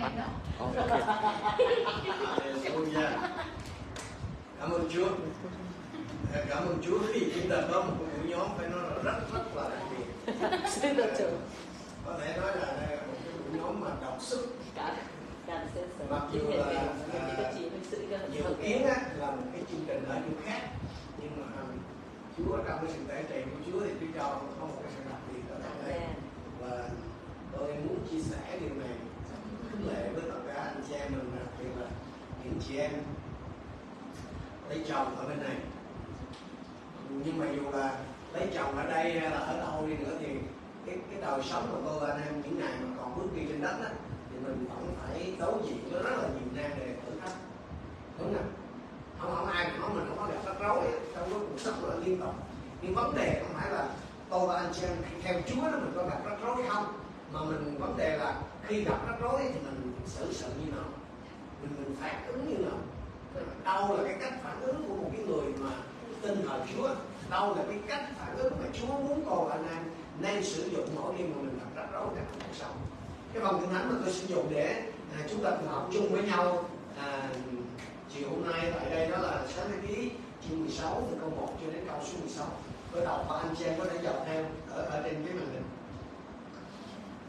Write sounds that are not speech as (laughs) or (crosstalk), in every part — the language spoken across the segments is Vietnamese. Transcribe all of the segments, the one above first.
này đó Cảm ơn Chúa. Cảm ơn Chúa vì chúng ta có một buổi nhóm phải nói là rất rất là đặc biệt. Xin được. Có thể nói là đây là một cái buổi nhóm mà đọc sức Cả Mặc dù là, nhiều tiếng dự kiến á, là một cái chương trình ở chỗ khác nhưng mà Chúa trong cái sự tẩy trị của Chúa thì tôi cho có một cái sự đặc biệt ở đây và tôi muốn chia sẻ điều này khích lệ với tất cả anh chị em mình đặc biệt là những chị em lấy chồng ở bên này. Nhưng mà dù là lấy chồng ở đây hay là ở đâu đi nữa thì cái cái đời sống của tôi và anh em những ngày mà còn bước đi trên đất á, thì mình vẫn phải đối diện với rất là nhiều nan đề thử thách. Đúng không không không ai mà nói mình không có gặp rắc rối trong cái cuộc sống là liên tục. Nhưng vấn đề không phải là tôi và anh chị em theo Chúa đó mình có gặp rắc rối không mà mình vấn đề là khi gặp rắc rối thì mình xử sự như nào? Mình mình phản ứng như nào? Đâu là cái cách phản ứng của một cái người mà tin thờ Chúa? Đâu là cái cách phản ứng mà Chúa muốn cô và anh em nên sử dụng mỗi khi mà mình gặp rắc rối trong cuộc sống? Cái phần kinh thánh mà tôi sử dụng để à, chúng ta cùng học chung với nhau à, chiều hôm nay tại đây đó là sáng thế ký chương 16 từ câu 1 cho đến câu số 16 tôi đọc và anh chị em có thể dọc theo ở, ở trên cái màn hình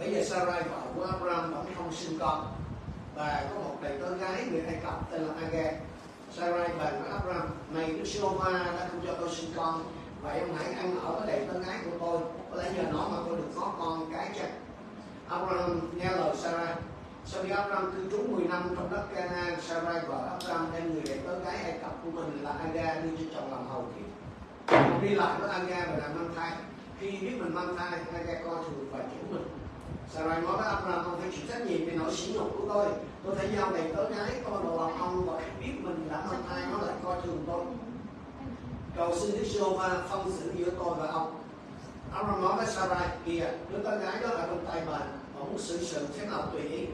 bây giờ Sarai vợ của Abraham vẫn không sinh con. Và có một đầy tớ gái người Ai Cập tên là Aga. Sarai bàn với Abraham, này Đức Sô Ma đã không cho tôi sinh con, vậy ông hãy ăn ở với đầy tớ gái của tôi. Có lẽ nhờ nó mà tôi được có con cái chắc Abraham nghe lời Sarai. Sau khi Abraham cư trú 10 năm trong đất Canaan, Sarai vợ Abraham đem người đầy tớ gái Ai Cập của mình là Aga đưa cho chồng làm hầu thiếp. Đi lại với Aga và làm mang thai. Khi biết mình mang thai Aga coi thường và chủ mình. Sarai nói với Abraham ông phải chịu trách nhiệm vì nỗi sỉ nhục của tôi. Tôi phải giao đầy tớ gái con đồ lòng ông và biết mình đã mang thai nó lại coi thường tôi. Cầu xin Đức Giê-hô-va phân xử giữa tôi và ông. Abraham nói với Sarai, kìa, đứa con gái đó là trong tay bà và muốn xử sự thế nào tùy ý?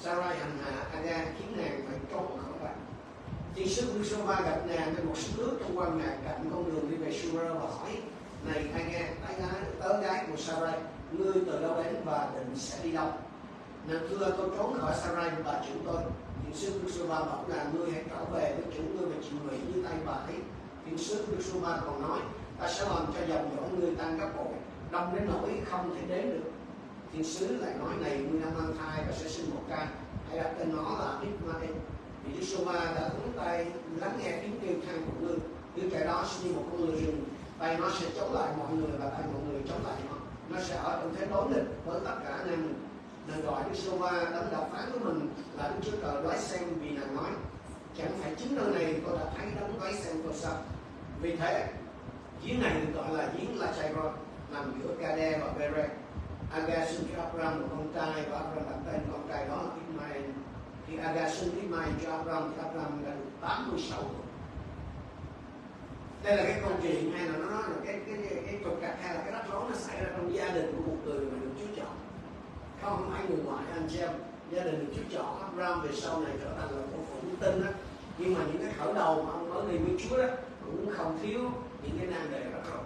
Sarai hành hạ Aga khiến nàng phải trốn khỏi bà. Thiên sứ Đức Giê-hô-va gặp nàng trên một sức nước trong quan ngạc cạnh con đường đi về Shura và hỏi, này Aga tái gái? Tớ gái của Sarai ngươi từ đâu đến và định sẽ đi đâu? Nàng thưa tôi trốn khỏi Sarai và chủ tôi Thiên sứ Đức Sô bảo là ngươi hãy trở về với chủ ngươi và chịu hủy như tay bà ấy. Thiên sứ Đức Sô còn nói, ta sẽ làm cho dòng dõi ngươi tăng gấp bội, đông đến nỗi không thể đếm được. Thiên sứ lại nói, này, ngươi đang mang thai và sẽ sinh một ca hãy đặt tên nó là Ismael. Vì Đức Sô đã hướng tay, lắng nghe tiếng kêu than của ngươi. Đứa trẻ đó sẽ như một con người rừng. Tay nó sẽ chống lại mọi người và tay mọi người chống lại nó nó sẽ ở trong thế đối nghịch với tất cả anh em mình nên gọi Đức Sô Va đấng đạo phán của mình là Đức Chúa Trời đoái xem vì nàng nói chẳng phải chính nơi này tôi đã thấy đấng đoái xem tôi sao vì thế, giếng này được gọi là giếng La Chairon nằm giữa Kade và Bere. Aga sinh cho Abraham một con trai và Abraham đặt tên con trai đó là Ismail. Khi Aga sinh Ismail cho Abraham thì Abraham đã được 86 tuổi. Đây là cái câu chuyện hay là nó nói là cái cái cái, cái trục trặc hay là cái rắc rối nó xảy ra trong gia đình của một người mà được Chúa chọn. Không phải người ngoại anh chị em. Gia đình được Chúa chọn Abraham về sau này trở thành là một phụ tin đó. Nhưng mà những cái khởi đầu mà ông mới đi với Chúa đó cũng không thiếu những cái nan đề rắc rối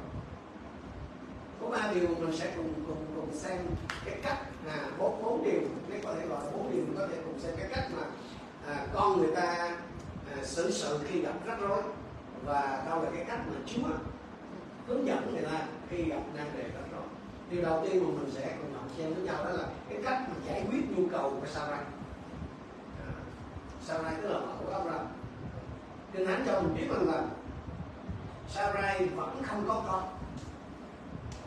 có ba điều mình sẽ cùng cùng cùng xem cái cách là bốn bốn điều nếu có thể gọi là bốn điều mình có thể cùng xem cái cách mà à, con người ta à, xử sự khi gặp rắc rối và đâu là cái cách mà Chúa hướng dẫn người ta khi gặp nan đề đó. Rồi điều đầu tiên mà mình sẽ cùng học xem với nhau đó là cái cách mà giải quyết nhu cầu của Sarai. À, Sarai tức là mẫu của Abraham Kinh Thánh cho mình biết rằng là Sarai vẫn không có con.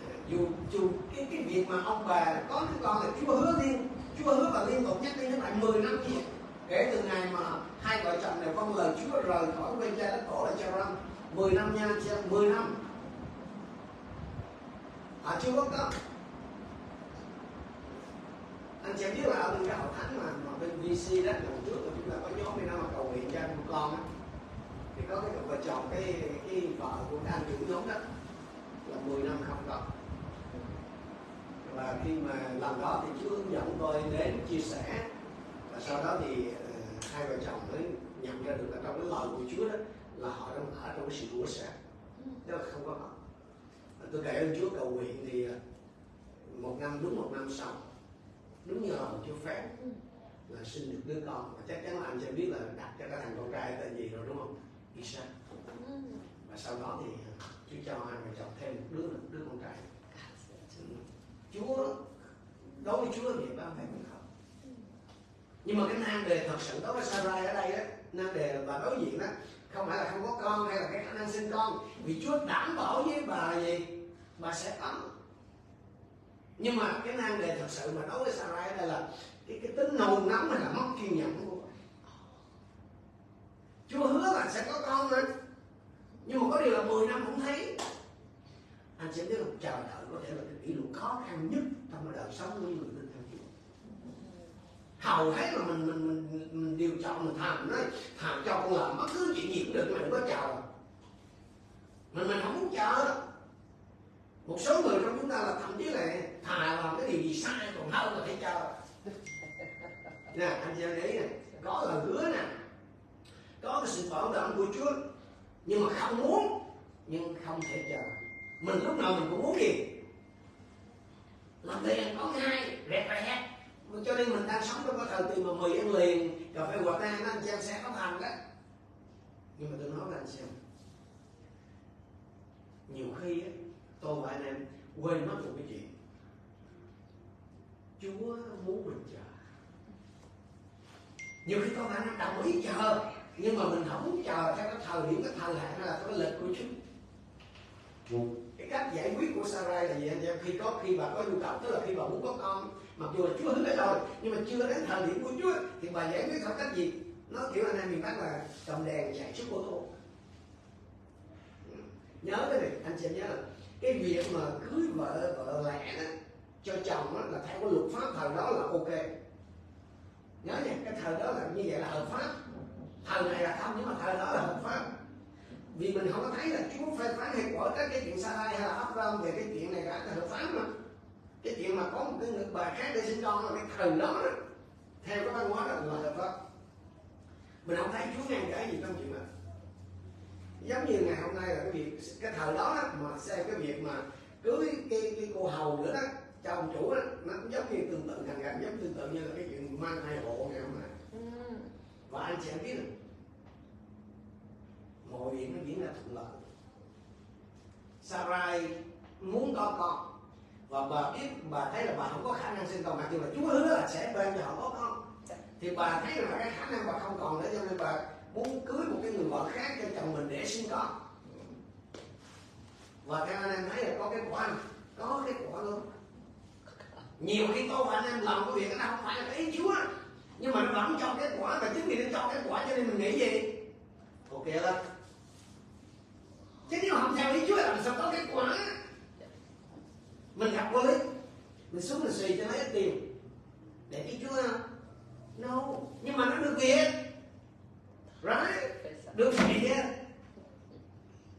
À, dù dù cái cái việc mà ông bà có đứa con là Chúa hứa liên Chúa hứa và liên tục nhắc đi nhắc lại 10 năm gì kể từ ngày mà hai vợ chồng đều con lời Chúa rời khỏi bên cha đất cổ là Charan 10 năm nha chị em 10 năm. Họ chưa có con. Anh chị em biết là ở bên cái hội thánh mà, mà bên VC đó lần trước là chúng ta có nhóm bên đó mà cầu nguyện cho anh một con á. Thì có cái cặp vợ chồng cái cái vợ của cái anh chủ nhóm đó là 10 năm không có. Và khi mà lần đó thì Chúa hướng dẫn tôi đến chia sẻ. Và sau đó thì hai vợ chồng mới nhận ra được là trong cái lời của Chúa đó là họ đang ở trong cái sự của sẻ tức là không có họ tôi kể ơn Chúa cầu nguyện thì một năm đúng một năm sau đúng như lời Chúa phép là sinh được đứa con. Và chắc chắn là anh sẽ biết là đặt cho cái thằng con trai tên gì rồi đúng không? Isaac Ừ. và sau đó thì Chúa cho hai vợ chồng thêm một đứa nữa, đứa con trai. Ừ. Chúa đối với Chúa việc đó phải không nhưng mà cái nan đề thật sự đối với Sarai ở đây á nan đề bà đối diện đó không phải là không có con hay là cái khả năng sinh con. Vì Chúa đảm bảo với bà là gì? Bà sẽ có nhưng mà cái nan đề thật sự mà đối với Sarai ở đây là cái, cái tính nồng nóng hay là mất kiên nhẫn của. Chúa. Hứa là sẽ có con nữa. Nhưng mà có điều là 10 năm không thấy. Anh sẽ biết không? Chờ đợi có thể là cái kỷ lục khó khăn nhất trong đời sống của người tin hầu hết là mình mình mình, mình điều chọn mình thầm nói thầm cho con làm bất cứ chuyện gì cũng được mà đừng có chờ mình mình không muốn chờ. Một số người trong chúng ta là thậm chí là thà làm cái điều gì sai còn hơn là phải chờ. Nè anh chị em để ý nè có lời hứa nè có cái sự bảo đảm của Chúa nhưng mà không muốn nhưng không thể chờ. Mình lúc nào mình cũng muốn gì? Làm tiền có ngay rẹt rẹt cho nên mình đang sống trong cái thời kỳ mà mì ăn liền cà phê quạt nang đó anh chị em sẽ có thành đó. Nhưng mà tôi nói với anh xem nhiều khi á, tôi và anh em quên mất một cái chuyện. Chúa muốn mình chờ. Nhiều khi con anh em đồng ý chờ nhưng mà mình không muốn chờ theo cái thời điểm cái thời hạn hay là cái lịch của Chúa cái cách giải quyết của Sarai là gì anh em? Khi có khi bà có nhu cầu tức là khi bà muốn có con mặc dù là Chúa hứa rồi nhưng mà chưa đến thời điểm của Chúa thì bà giải quyết theo cách gì? Nó kiểu anh em miền Bắc là cầm đèn chạy trước ô tô. Nhớ cái này anh chị nhớ là cái việc mà cưới vợ vợ lẽ đó, cho chồng đó, là theo cái luật pháp thời đó là ok. Nhớ nha cái thời đó là như vậy là hợp pháp. Thời này là không nhưng mà thời đó là hợp pháp vì mình không có thấy là Chúa phê phán hay quả các cái chuyện Sarai hay là Abraham về cái chuyện này cả hợp pháp mà. Cái chuyện mà có một cái người bà khác để sinh con là cái thời đó, đó. Theo cái văn hóa đó là hợp pháp mình không thấy Chúa ngăn cản gì trong chuyện này. Giống như ngày hôm nay là cái việc cái thời đó, đó mà xem cái việc mà cưới cái cái cô hầu nữa đó cho ông chủ đó nó cũng giống như tương tự gần gần giống tương tự như là cái chuyện mang thai hộ ngày hôm nay. Ừ. và anh sẽ biết được mọi việc nó diễn ra thuận lợi. Sarai muốn có con, và bà biết, bà thấy là bà không có khả năng sinh con mặc dù là Chúa hứa là sẽ ban cho họ có con. Thì bà thấy là cái khả năng bà không còn nữa, cho nên bà muốn cưới một cái người vợ khác cho chồng mình để sinh con. Và theo anh em thấy là có cái quả có cái quả luôn nhiều khi tôi và anh em làm cái việc đó không phải là cái ý Chúa, nhưng mà nó vẫn cho kết quả, và chính vì nó cho kết quả cho nên mình nghĩ gì? Ok đó chứ nếu không theo ý Chúa làm sao có kết quả? Mình gặp với mình xuống mình xì cho lấy ít tiền, để ý Chúa không? No. Nhưng mà nó được việc right. Được việc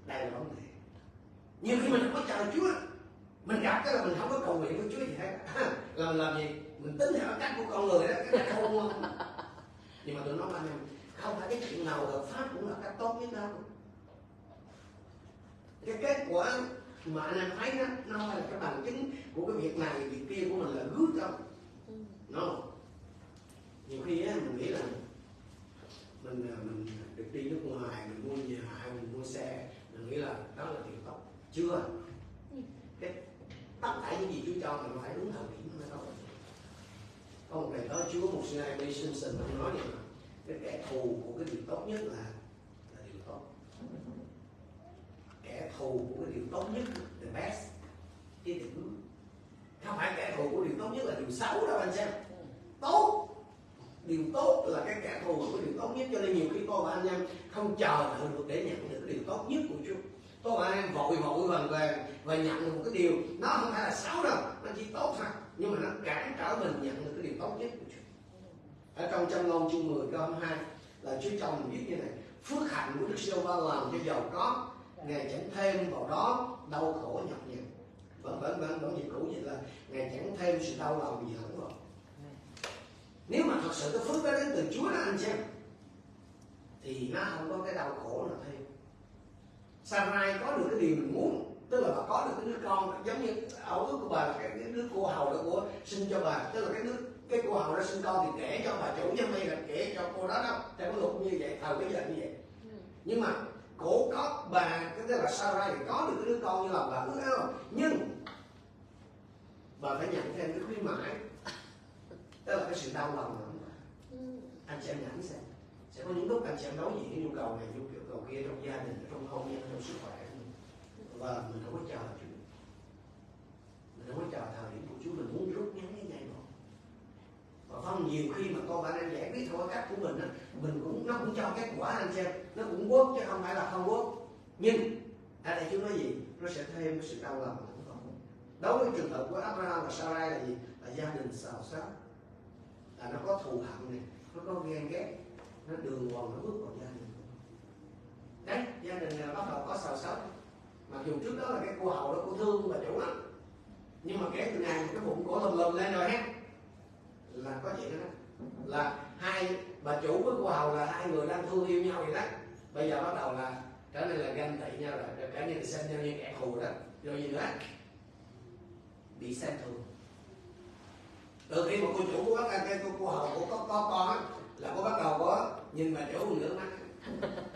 đây là vấn đề. Nhiều khi mình không có chờ Chúa. Mình gặp cái là mình không có cầu nguyện với Chúa gì hết. (laughs) Làm làm gì? Mình tính theo cách của con người đó, cái cách không nhưng mà tôi nói anh em không phải cái chuyện nào hợp pháp cũng là cách tốt nhất đâu cái kết quả mà anh em thấy đó nó là cái bằng chứng của cái việc này việc kia của mình là good không? Ừ. no nhiều khi á mình nghĩ là mình à, mình được đi nước ngoài mình mua nhà mình mua xe mình nghĩ là đó là điều tốt. Chưa. Cái tất cả những gì Chúa cho mình phải đúng thời điểm mới tốt có một ngày đó Chúa một sư B. Simpson ông nói rằng là cái kẻ thù của cái điều tốt nhất là điều tốt kẻ thù của cái điều tốt nhất the best. Cái đừng, không phải kẻ thù của điều tốt nhất là điều xấu đâu anh xem. Tốt. Điều tốt là cái kẻ thù của điều tốt nhất. Cho nên nhiều khi tôi và anh em không chờ đợi được để nhận được cái điều tốt nhất của Chúa. Tôi và anh em vội vội vàng vàng và nhận được một cái điều. Nó không phải là xấu đâu nó chỉ tốt thôi. Nhưng mà nó cản trở mình nhận được cái điều tốt nhất của Chúa. Ở trong trong ngôn chương 10 câu 2 là Chúa chồng viết như này. Phước hạnh của Đức Siêu Va làm cho giàu có ngài chẳng thêm vào đó đau khổ nhọc nhằn. Vẫn vẫn vẫn vẫn dịch cũ vậy là ngài chẳng thêm sự đau lòng gì hẳn rồi nếu mà thật sự cái phước đó đến từ Chúa đó anh xem thì nó không có cái đau khổ nào thêm. Sarai có được cái điều mình muốn tức là bà có được cái đứa con giống như ảo ước của bà là cái, cái đứa cô hầu đó của sinh cho bà. Tức là cái đứa cái cô hầu đó sinh con thì kể cho bà chủ nhân hay là kể cho cô đó đó theo cái luật như vậy thời bây giờ như vậy. Nhưng mà cổ có bà, cái tên là Sarah có được cái đứa con như là bà ước ao. Nhưng, bà phải nhận thêm cái khuyến mãi. Tức là cái sự đau lòng nữa anh chị em nhẩm xem. Sẽ có những lúc anh chị em đối diện cái nhu cầu này, nhu cầu kia trong gia đình, trong hôn nhân, trong sức khỏe. Và mình không có chờ Chúa mình không có chờ thời điểm của Chúa. Mình muốn rút ngắn và không, nhiều khi mà con bạn anh giải quyết theo cách của mình á, mình cũng, nó cũng cho kết quả anh xem. Nó cũng quốc chứ không phải là không quốc. nhưng à, ở đây chúng nói gì? Nó sẽ thêm cái sự đau lòng của con đối với trường hợp của Abraham và Sarai là gì? Là gia đình xào xáo là nó có thù hận này, nó có ghen ghét, nó đường hoàng, nó bước vào gia đình. Đấy, gia đình này bắt đầu có xào xáo mặc dù trước đó là cái cô hầu đó cô thương bà chủ lắm nhưng mà kể từ ngày cái bụng cổ lùm lùm lên rồi hết là có chuyện đó là hai bà chủ với cô hầu là hai người đang thương yêu nhau vậy đó. Bây giờ bắt đầu là trở nên là ganh tị nhau rồi cả nên là xem nhau như kẻ thù đó. Rồi gì nữa? Bị xem thường. Từ khi mà cô chủ của bác cái cô, cô hầu của có có con á là cô bắt đầu có nhìn bà chủ nữa mắt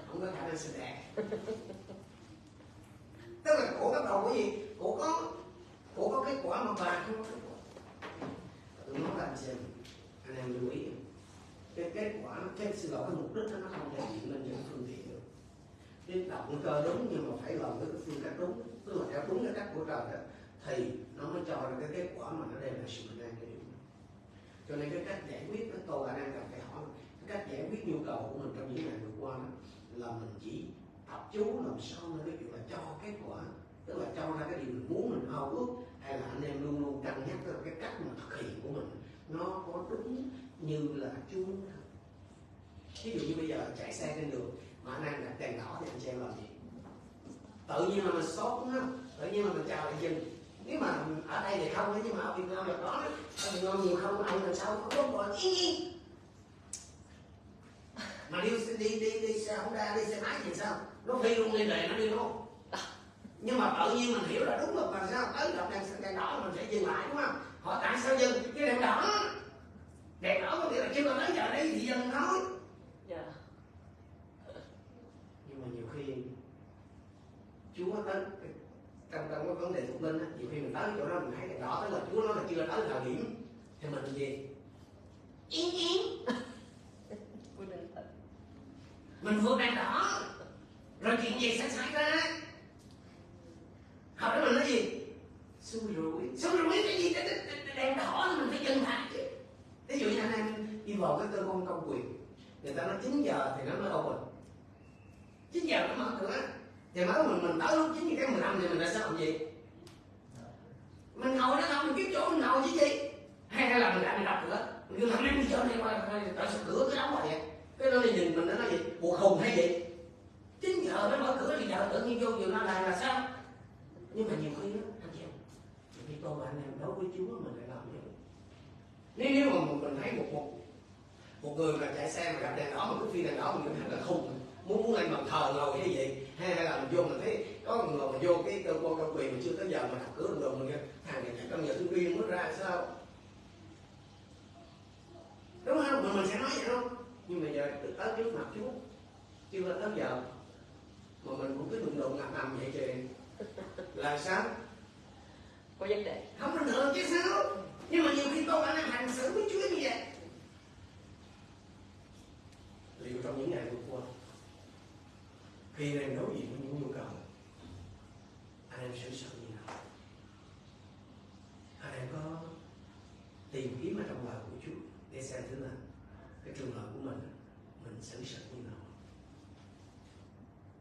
không có khả năng xinh đẹp. Tức là cổ bắt đầu cái gì? Cổ có cổ có kết quả mà bà không có kết quả tôi nói là anh xem anh em lưu ý. Cái kết quả cái xin lỗi cái mục đích đó nó không thể hiện lên những phương tiện được. Cái động cơ đúng nhưng mà phải làm với cái phương cách đúng. Tức là theo đúng cái cách của trời đó thì nó mới cho ra cái kết quả mà nó đem lại sự bình an cho chúng cho nên cái cách giải quyết cái tôi anh em cần phải hỏi cái cách giải quyết nhu cầu của mình trong những ngày vừa qua đó, là mình chỉ tập chú làm sao nên cái chuyện là cho kết quả tức là cho ra cái điều mình muốn mình ao ước hay là anh em luôn luôn cân nhắc cái cách mà thực hiện nó có đúng như là Chúa muốn không? ví dụ như bây giờ chạy xe trên đường, mà anh em đặt đèn đỏ thì anh xem làm gì? Tự nhiên là mình sốt á tự nhiên là mình chào lại dừng. Nếu mà ở đây thì không nhưng mà ở Việt Nam là có đó. ở Việt Nam nhiều không anh làm sao có còn yên yên mà đi đi đi đi xe Honda, đi xe máy thì sao? Nó phi luôn lên đề nó đi luôn. Nhưng mà tự nhiên mình hiểu là đúng luật là sao? Tới gặp đèn đèn đỏ mình sẽ dừng lại, đúng không? Họ tại sao dừng? Cái đèn đỏ. Đèn đỏ có nghĩa là chưa tới giờ đây thì dừng thôi. Dạ. nhưng mà nhiều khi Chúa tới cái- trong trong cái vấn đề thuộc linh á, nhiều khi mình tới chỗ đó mình thấy đèn đỏ tức là Chúa nói là chưa tới thời điểm. Thì mình gì yên yên mình vượt đèn đỏ. Rồi chuyện gì sẽ xảy ra? Hồi đó mình nói gì xui rủi. Xui rủi cái gì? Cái- đèn đỏ thì mình phải dừng lại chứ. Ví dụ như anh em đi vào cái cơ quan công quyền, người ta nói 9 giờ thì nó mới open. 9 giờ nó mở cửa. Thì mới mình mình tới lúc 9 giờ cái 15 thì mình đã sao làm gì? Mình ngồi đó không, mình kiếm chỗ mình ngồi chứ gì. Hay là mình lại mình đập cửa. Mình cứ làm đi chỗ này qua tại sao cửa cứ đóng vậy cái nó à. nhìn mình, nó nói gì? Buộc khùng hay gì 9 giờ nó mở cửa thì giờ tự nhiên vô vừa nó lại là sao? Nhưng mà nhiều khi đó anh chị em nhiều khi tôi và anh em đối với Chúa mình lại làm như vậy. Nếu nếu mà mình, mình thấy một một một người mà chạy xe mà gặp đèn đỏ mà cứ phi đèn đỏ mình cảm thấy là khùng muốn muốn anh bằng thờ ngồi hay gì hay hay là mình vô mình thấy có một người mà vô cái cơ quan công quyền mà chưa tới giờ mà đập cửa đồng mình kêu thằng này chắc trong giờ tôi viên mới ra sao? Đúng không? Mình mình sẽ nói vậy không? Nhưng mà giờ tới trước mặt Chúa chưa tới giờ mà mình cũng cứ đụng đụng ngập nằm vậy kìa. Là sao? Có vấn đề. không bình thường chứ sao nhưng mà nhiều khi tôi anh em hành xử với Chúa như vậy. Liệu trong những ngày vừa qua khi anh em đối diện với những nhu cầu anh em xử sự như nào? Anh em có tìm kiếm ở trong lời của Chúa để xem thử là cái trường hợp của mình mình xử sự như nào?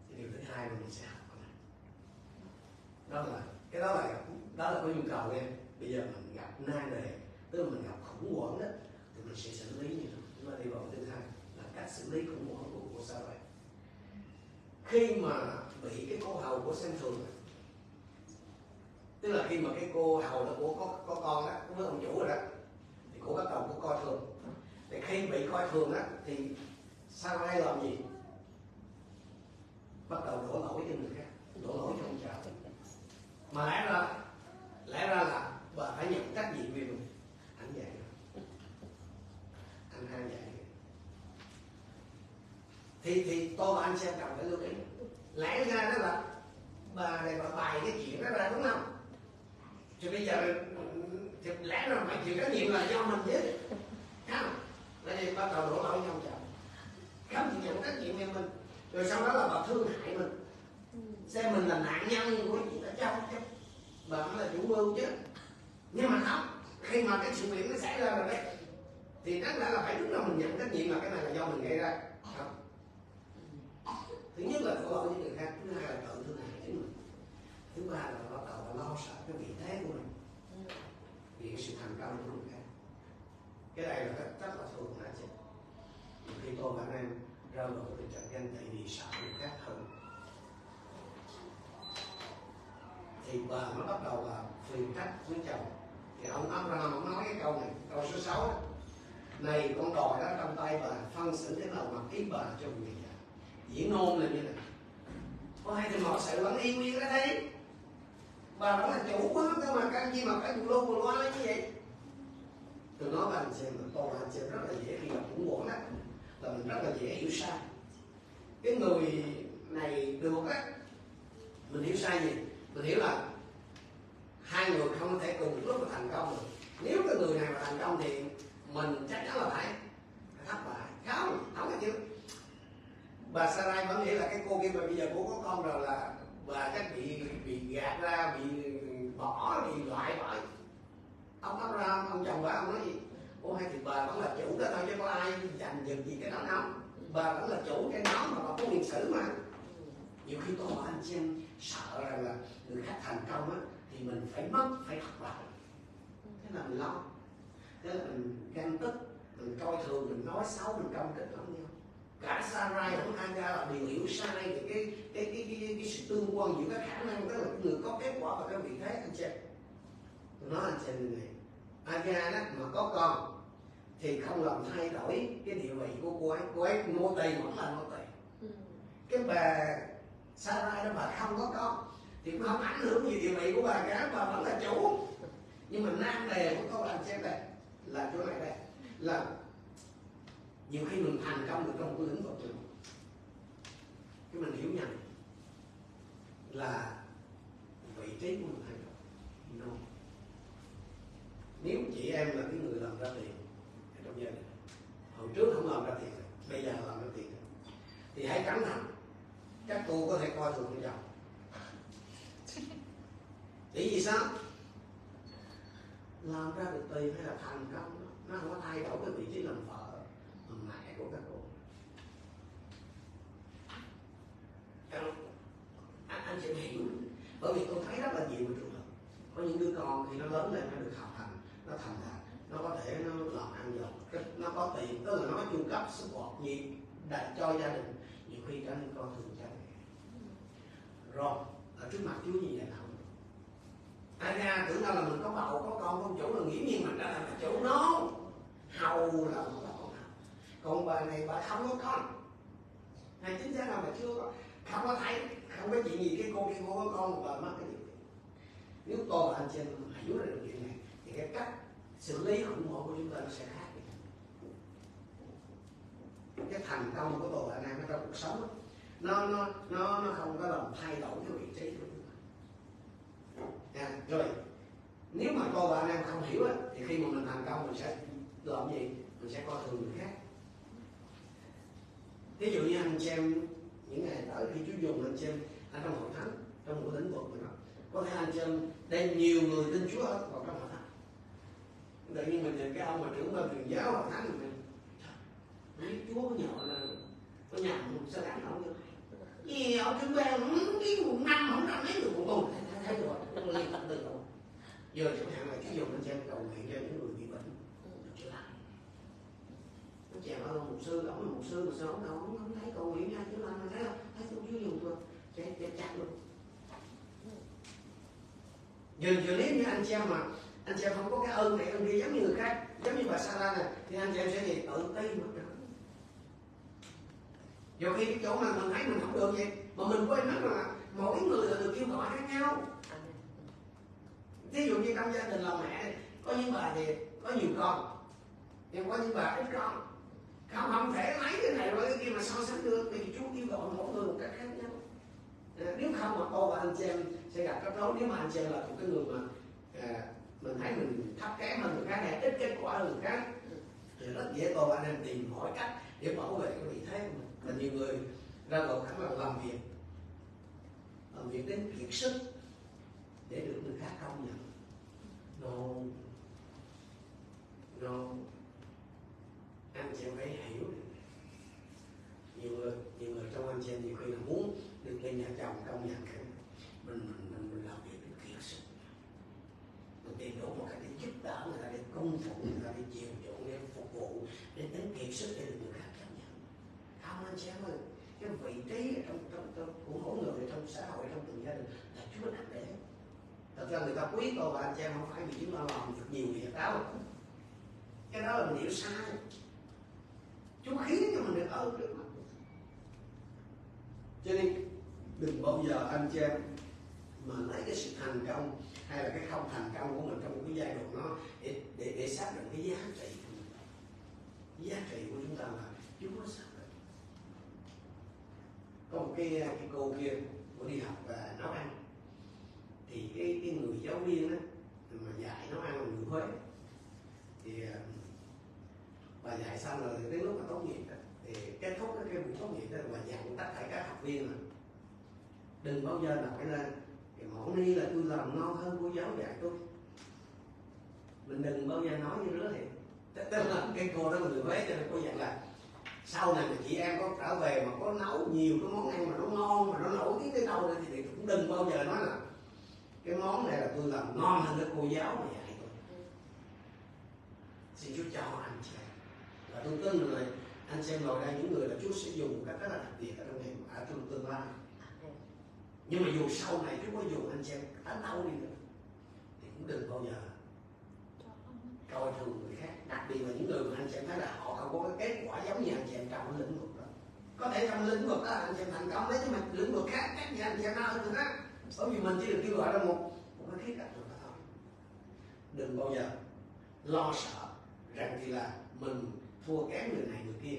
Thì điều thứ hai mà mình sẽ học cái này đó là cái đó là đó là có nhu cầu em. Bây giờ mình gặp nan đề, tức là mình gặp khủng hoảng đó, thì mình sẽ xử lý như thế chúng ta đi vào thứ hai, là cách xử lý khủng hoảng của của sao vậy khi mà bị cái cô hầu của xem thường, tức là khi mà cái cô hầu đó, của, có có con đó với ông chủ rồi đó, thì cô bắt đầu cô coi thường. Thì khi bị coi thường đó, thì sao ai làm gì? Bắt đầu đổ lỗi cho người khác, đổ lỗi cho ông cha mà lẽ ra lẽ ra là bà phải nhận trách nhiệm về mình. Anh vậy anh hai vậy thì thì tôi và anh xem cần phải lưu ý lẽ ra đó là bà này bà bày cái chuyện đó ra, đúng không? Thì bây giờ, thì lẽ ra phải chịu trách nhiệm là do mình chứ. Không là gì bắt đầu đổ lỗi nhau chồng. Không chịu nhận trách nhiệm về mình. Rồi sau đó là bà thương hại mình. Xem mình là nạn nhân của chuyện ở chứ. Bạn là chủ mưu chứ. Nhưng mà không khi mà cái sự việc nó xảy ra rồi đấy thì đáng lẽ là phải lúc nào mình nhận trách nhiệm là cái này là do mình gây ra. Không. Thứ nhất là khổ lỗi với người khác thứ hai là tự thương hại chính mình. Thứ ba là bắt đầu là lo sợ cái vị thế của mình. Vì sự thành công của người khác. Cái này là rất, rất là thường là chứ khi tôi và anh em rơi vào tình trạng ganh tị vì sợ người khác hơn thì bà nó bắt đầu là phiền trách với chồng. Thì ông Abraham ông nói cái câu này, câu số 6 đó. này con đòi đó, trong tay bà phân xử thế nào mặc ý bà cho người già diễn ngôn là như này. Có hai thì họ sự vẫn yêu yêu đó thấy bà vẫn là chủ quá, cơ mà cái gì mà cái buồn lô buồn loa như vậy? Tôi nói với anh xem là tôi anh xem rất là dễ khi gặp khủng hoảng đó là mình rất là dễ hiểu sai. Cái người này được á, mình hiểu sai gì? Mình hiểu là hai người không thể cùng lúc mà thành công được. Nếu cái người này mà thành công thì mình chắc chắn là phải thất bại. Không không có chịu bà Sarai vẫn nghĩ là cái cô kia mà bây giờ cô có con rồi là bà chắc bị bị gạt ra, bị bỏ bị loại bỏ ông Abraham ông chồng bà, ông nói gì? Cô hay thì bà vẫn là chủ đó thôi chứ có ai giành giật gì cái đó không bà vẫn là chủ cái đó mà bà có quyền xử mà. Nhiều khi tôi hỏi anh xem sợ rằng là người khác thành công á thì mình phải mất phải thất bại thế là mình lo. Thế là mình ganh tức mình coi thường mình nói xấu mình công kích lẫn nhau cả Sarai lẫn Hagar là đều hiểu sai về cái cái cái cái, cái, cái sự tương quan giữa các khả năng tức là người có kết quả và cái vị thế anh xem tôi nói anh như này Hagar đó mà có con thì không làm thay đổi cái địa vị của cô ấy. Cô ấy nô tỳ vẫn là nô tỳ cái bà Sarai đó bà không có con? Thì cũng không ảnh hưởng gì địa vị của bà cả, bà vẫn là chủ. Nhưng mà nan đề của câu làm xem này là chỗ này đây, là nhiều khi mình thành công được trong cái lĩnh vực này. Cái mình hiểu nhầm là vị trí của mình thay đổi no. nếu chị em là cái người làm ra tiền trong gia đình, hồi trước không làm ra tiền bây giờ làm ra tiền thì hãy cẩn thận các cô có thể coi thường chồng lý vì sao? Làm ra được tiền hay là thành công Nó không có thay đổi cái vị trí làm vợ Làm mẹ của các cô. Anh, anh sẽ hiểu. Bởi vì tôi thấy rất là nhiều trường hợp Có những đứa con thì nó lớn lên nó được học hành Nó thành đạt Nó có thể nó làm ăn giàu Nó có tiền Tức là nó chu cấp support gì Để cho gia đình Nhiều khi trở nên con thường. Rồi ở trước mặt Chúa như vậy nào ai ra tưởng đâu là mình có bầu có con con chủ là nghiễm nhiên mình đã là chủ. Nó hầu là một bà con hầu còn bà này bà không có con. Này chính xác là bà chưa có không có thấy không có chuyện gì cái cô kia cô có con bà mất cái gì nếu tôi và anh trên hiểu được chuyện này thì cái cách xử lý khủng hoảng của chúng ta nó sẽ khác. Cái thành công của tôi và anh em trong cuộc sống đó, nó nó nó nó không có làm thay đổi cái vị trí của chúng ta. À, rồi nếu mà cô và anh em không hiểu ấy, thì khi mà mình thành công mình sẽ làm gì? Mình sẽ coi thường người khác. Ví dụ như anh xem những ngày tới khi Chúa dùng anh xem anh trong hội thánh trong một lĩnh vực của nó có thể anh xem đem nhiều người tin Chúa vào trong hội thánh. Tự nhiên mình nhìn cái ông mà trưởng ban truyền giáo hội thánh mình nói Chúa có nhỏ là có nhầm sao đánh không được gì ông trưởng ban cái quận năm không ra mấy người một thấy rồi tôi liên tục từ rồi. Giờ chẳng hạn là cái dùng anh xem cầu nguyện cho những người bị bệnh được chữa lành nó chèo ở một sư ông là một sư mà sao ông đâu không thấy cầu nguyện nha chữa lành mà thấy không? Thấy tôi chưa dùng thôi chạy chạy chặt luôn. Giờ giờ nếu như anh xem mà, anh xem không có cái ơn này, ơn kia giống như người khác, giống như bà Sarah này thì anh xem sẽ gì? Tự ti mà nhiều khi cái chỗ mà mình thấy mình không được vậy mà mình quên mất là mỗi người là được kêu gọi khác nhau. Ví dụ như trong gia đình là mẹ có những bà thì có nhiều con nhưng có những bà ít con. Không không thể lấy cái này với cái kia mà so sánh được vì Chúa yêu gọi mỗi người một cách khác nhau. À, nếu không mà cô và anh chị em sẽ gặp rắc rối. Nếu mà anh chị em là một cái người mà à, mình thấy mình thấp kém hơn người khác hay ít kết quả hơn người khác thì rất dễ cô và anh em tìm mọi cách để bảo vệ cái vị thế của mình và nhiều người ra vào khả năng làm việc. Làm việc đến kiệt sức để được người khác công nhận. No no anh chị em phải hiểu. Nhiều người nhiều người trong anh chị em nhiều khi là muốn được lên nhà chồng công nhận cái mình mình mình, mình làm việc đến kiệt sức. Mình tìm đủ một cách để giúp đỡ người ta để công phụ người ta để chiều chuộng để phục vụ để đến kiệt sức để được người khác không anh chị ơi cái vị trí ở trong, trong, trong của mỗi người trong xã hội trong từng gia đình là Chúa đặt để. Thật ra người ta quý cô và anh chị em không phải vì chúng ta làm được nhiều việc đó. Cái đó là mình hiểu sai. Chúa khiến cho mình được ơn trước mặt cho nên đừng bao giờ anh chị em mà lấy cái sự thành công hay là cái không thành công của mình trong cái giai đoạn đó để để, để xác định cái giá trị của mình. Giá trị của chúng ta là Chúa sao có một cái cái cô kia cô đi học và nấu ăn. Thì cái cái người giáo viên á mà dạy nấu ăn là người Huế. Thì à, bà dạy xong rồi đến lúc mà tốt nghiệp đó, thì kết thúc cái buổi tốt nghiệp đó bà dặn tất cả các học viên là đừng bao giờ nói là cái món ni là tôi làm ngon hơn cô giáo dạy tôi. Mình đừng bao giờ nói như đó thì tức là cái cô đó người Huế cho nên cô dặn là sau này mà chị em có trở về mà có nấu nhiều cái món ăn mà nó ngon, mà nó nổi tiếng tới đâu thì cũng đừng bao giờ nói là cái món này là tôi làm ngon hơn cái cô giáo mà dạy tôi. Xin Chúa cho anh chị và tôi tin rồi anh xem ngồi đây những người là Chúa sẽ dùng một cách rất là đặc biệt ở trong ngày ở trong tương lai. Nhưng mà dù sau này Chúa có dùng anh xem đến đâu đi nữa, thì cũng đừng bao giờ coi thường người khác. Đặc biệt là những người mà anh chị em thấy là họ không có cái kết quả giống như anh chị em trong cái lĩnh vực đó. Có thể trong lĩnh vực đó anh chị em thành công đấy nhưng mà lĩnh vực khác các như anh chị em nào hơn khác. Bởi vì mình chỉ được kêu gọi là một một cái khía cạnh đó thôi. Đừng bao giờ lo sợ rằng thì là mình thua kém người này người kia.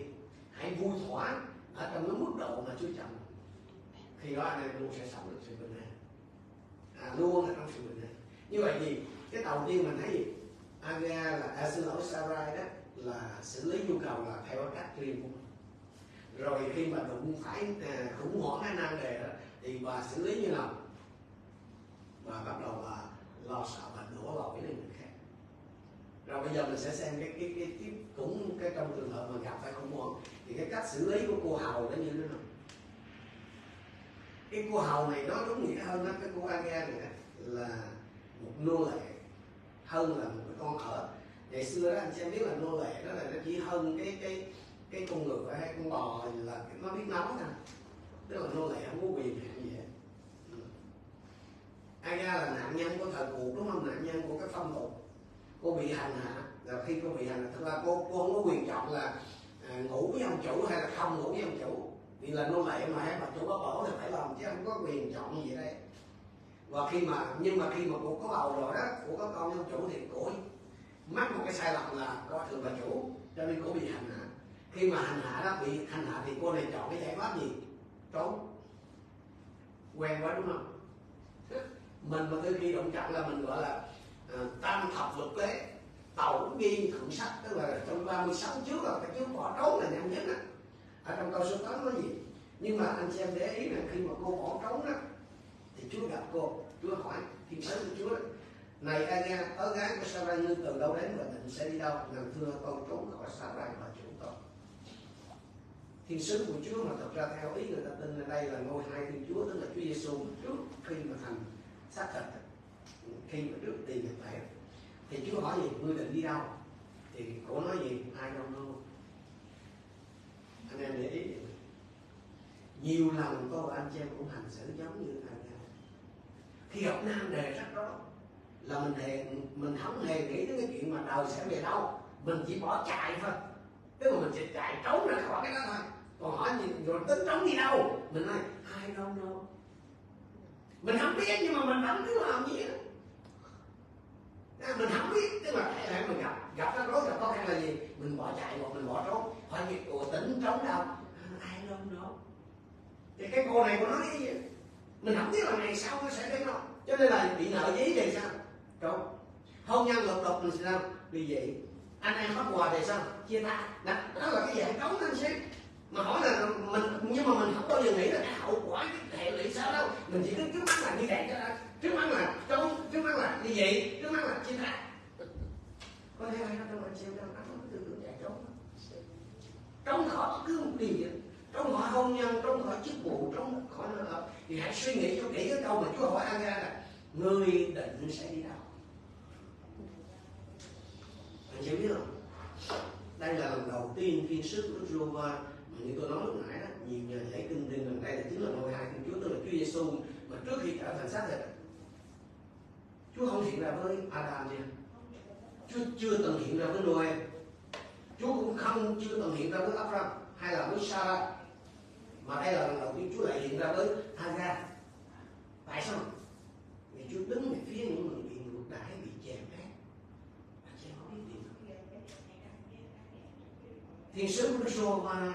Hãy vui thỏa ở trong cái mức độ mà Chúa chồng khi đó anh em luôn sẽ sống được sự bình an. À, luôn là trong sự bình an. Như vậy thì cái đầu tiên mình thấy gì? Aga là à, xin lỗi Sarai đó là xử lý nhu cầu là theo cách riêng của mình. Rồi khi mà đụng phải à, khủng hoảng cái nan đề đó thì bà xử lý như nào? Và bắt đầu là lo sợ và đổ lỗi lên người khác. Rồi bây giờ mình sẽ xem cái cái cái, cái cũng cái trong trường hợp mà gặp phải khủng hoảng thì cái cách xử lý của cô hầu nó như thế nào? Cái cô hầu này nó đúng nghĩa hơn đó cái cô Aga này là một nô lệ hơn là một con ở ngày xưa đó anh xem biết là nô lệ đó là nó chỉ hơn cái cái cái con ngựa hay con bò là nó biết nói nè tức là nô lệ không có quyền hạn gì hết. Ai Aga là nạn nhân của thời cuộc đúng không? Nạn nhân của cái phong tục cô bị hành hạ. Là khi cô bị hành hạ thật ra cô cô không có quyền chọn là à, ngủ với ông chủ hay là không ngủ với ông chủ. Vì là nô lệ mà hay mà chủ có bỏ thì phải làm chứ không có quyền chọn gì đây và khi mà nhưng mà khi mà cô có bầu rồi đó cô có con ông chủ thì cô mắc một cái sai lầm là coi thường bà chủ cho nên cô bị hành hạ. Khi mà hành hạ đó bị hành hạ thì cô này chọn cái giải pháp gì? Trốn. Quen quá đúng không? (laughs) Mình mà tới khi động chạm là mình gọi là uh, tam thập lục tế tẩu ghi thượng sách tức là trong 36 trước là cái chứng bỏ trốn là nhanh nhất á. Ở trong câu số 8 nói gì? Nhưng mà anh xem để ý là khi mà cô bỏ trốn đó thì Chúa gặp cô. Chúa hỏi thiên sứ của Chúa, này anh em tớ gái của Sarai ngươi từ đâu đến và định sẽ đi đâu? Nàng thưa con trốn khỏi Sarai và chủ con thiên sứ của Chúa mà thật ra theo ý người ta tin là đây là ngôi hai thiên Chúa, tức là Chúa Giêsu trước khi mà thành xác thịt khi mà trước tiền nhập thể thì Chúa hỏi gì? Ngươi định đi đâu? Thì cổ nói gì? Ai đâu đâu anh em để ý. Nhiều lần cô và anh chị em cũng hành xử giống như anh khi học nam đề rất đó. Là mình hề mình không hề nghĩ đến cái chuyện mà đời sẽ về đâu. Mình chỉ bỏ chạy thôi. Tức là mình chỉ chạy trốn ra khỏi cái đó thôi. Còn hỏi gì rồi tính trốn đi đâu? Mình nói ai đâu đâu, mình không biết nhưng mà mình vẫn cứ làm gì đó. À, mình không biết tức là thể mình gặp gặp rắc rối gặp khó khăn là gì? Mình bỏ chạy hoặc mình bỏ trốn. Hỏi gì của tỉnh trốn đâu? Ai đâu đâu. thì cái cô này cô nói cái gì? Mình không biết là ngày sau nó sẽ thế nào cho nên là bị nợ giấy thì sao? Trốn hôn nhân lục đục thì sao? Vì vậy anh em bắt quà thì sao? Chia tay. Đó, đó là cái dạng cấu anh xem. Mà hỏi là mình nhưng mà mình không bao giờ nghĩ là cái hậu quả cái hệ lụy sao đâu. Mình chỉ cứ trước mắt là như vậy cho đó trước mắt là trốn trước mắt là như vậy trước mắt là chia tay. Có thể ai đó trong anh xem đâu anh không có tư tưởng chạy trốn trốn khỏi bất cứ một điều gì trong họ hôn nhân, trong họ chức vụ, trong họ nơi ở thì hãy suy nghĩ cho kỹ cái câu mà Chúa hỏi Aga là, người định sẽ đi đâu? Anh chị biết không? Đây là lần đầu tiên thiên sứ của Chúa mà như tôi nói lúc nãy đó nhiều nhờ giải kinh điển gần đây là chính là ngôi hai thiên Chúa, tức là Chúa Giêsu mà trước khi trở thành xác thịt, Chúa không hiện ra với Adam nha. Chúa chưa từng hiện ra với Noe. Chúa cũng không, chưa từng hiện ra với Abraham hay là với Sarah mà đây là lần đầu tiên Chúa lại hiện ra với Hagar tại sao? Vì Chúa đứng về phía những người bị ngược đãi, bị chèn ép. Mà chèn không biết điều thiên sứ của Chúa và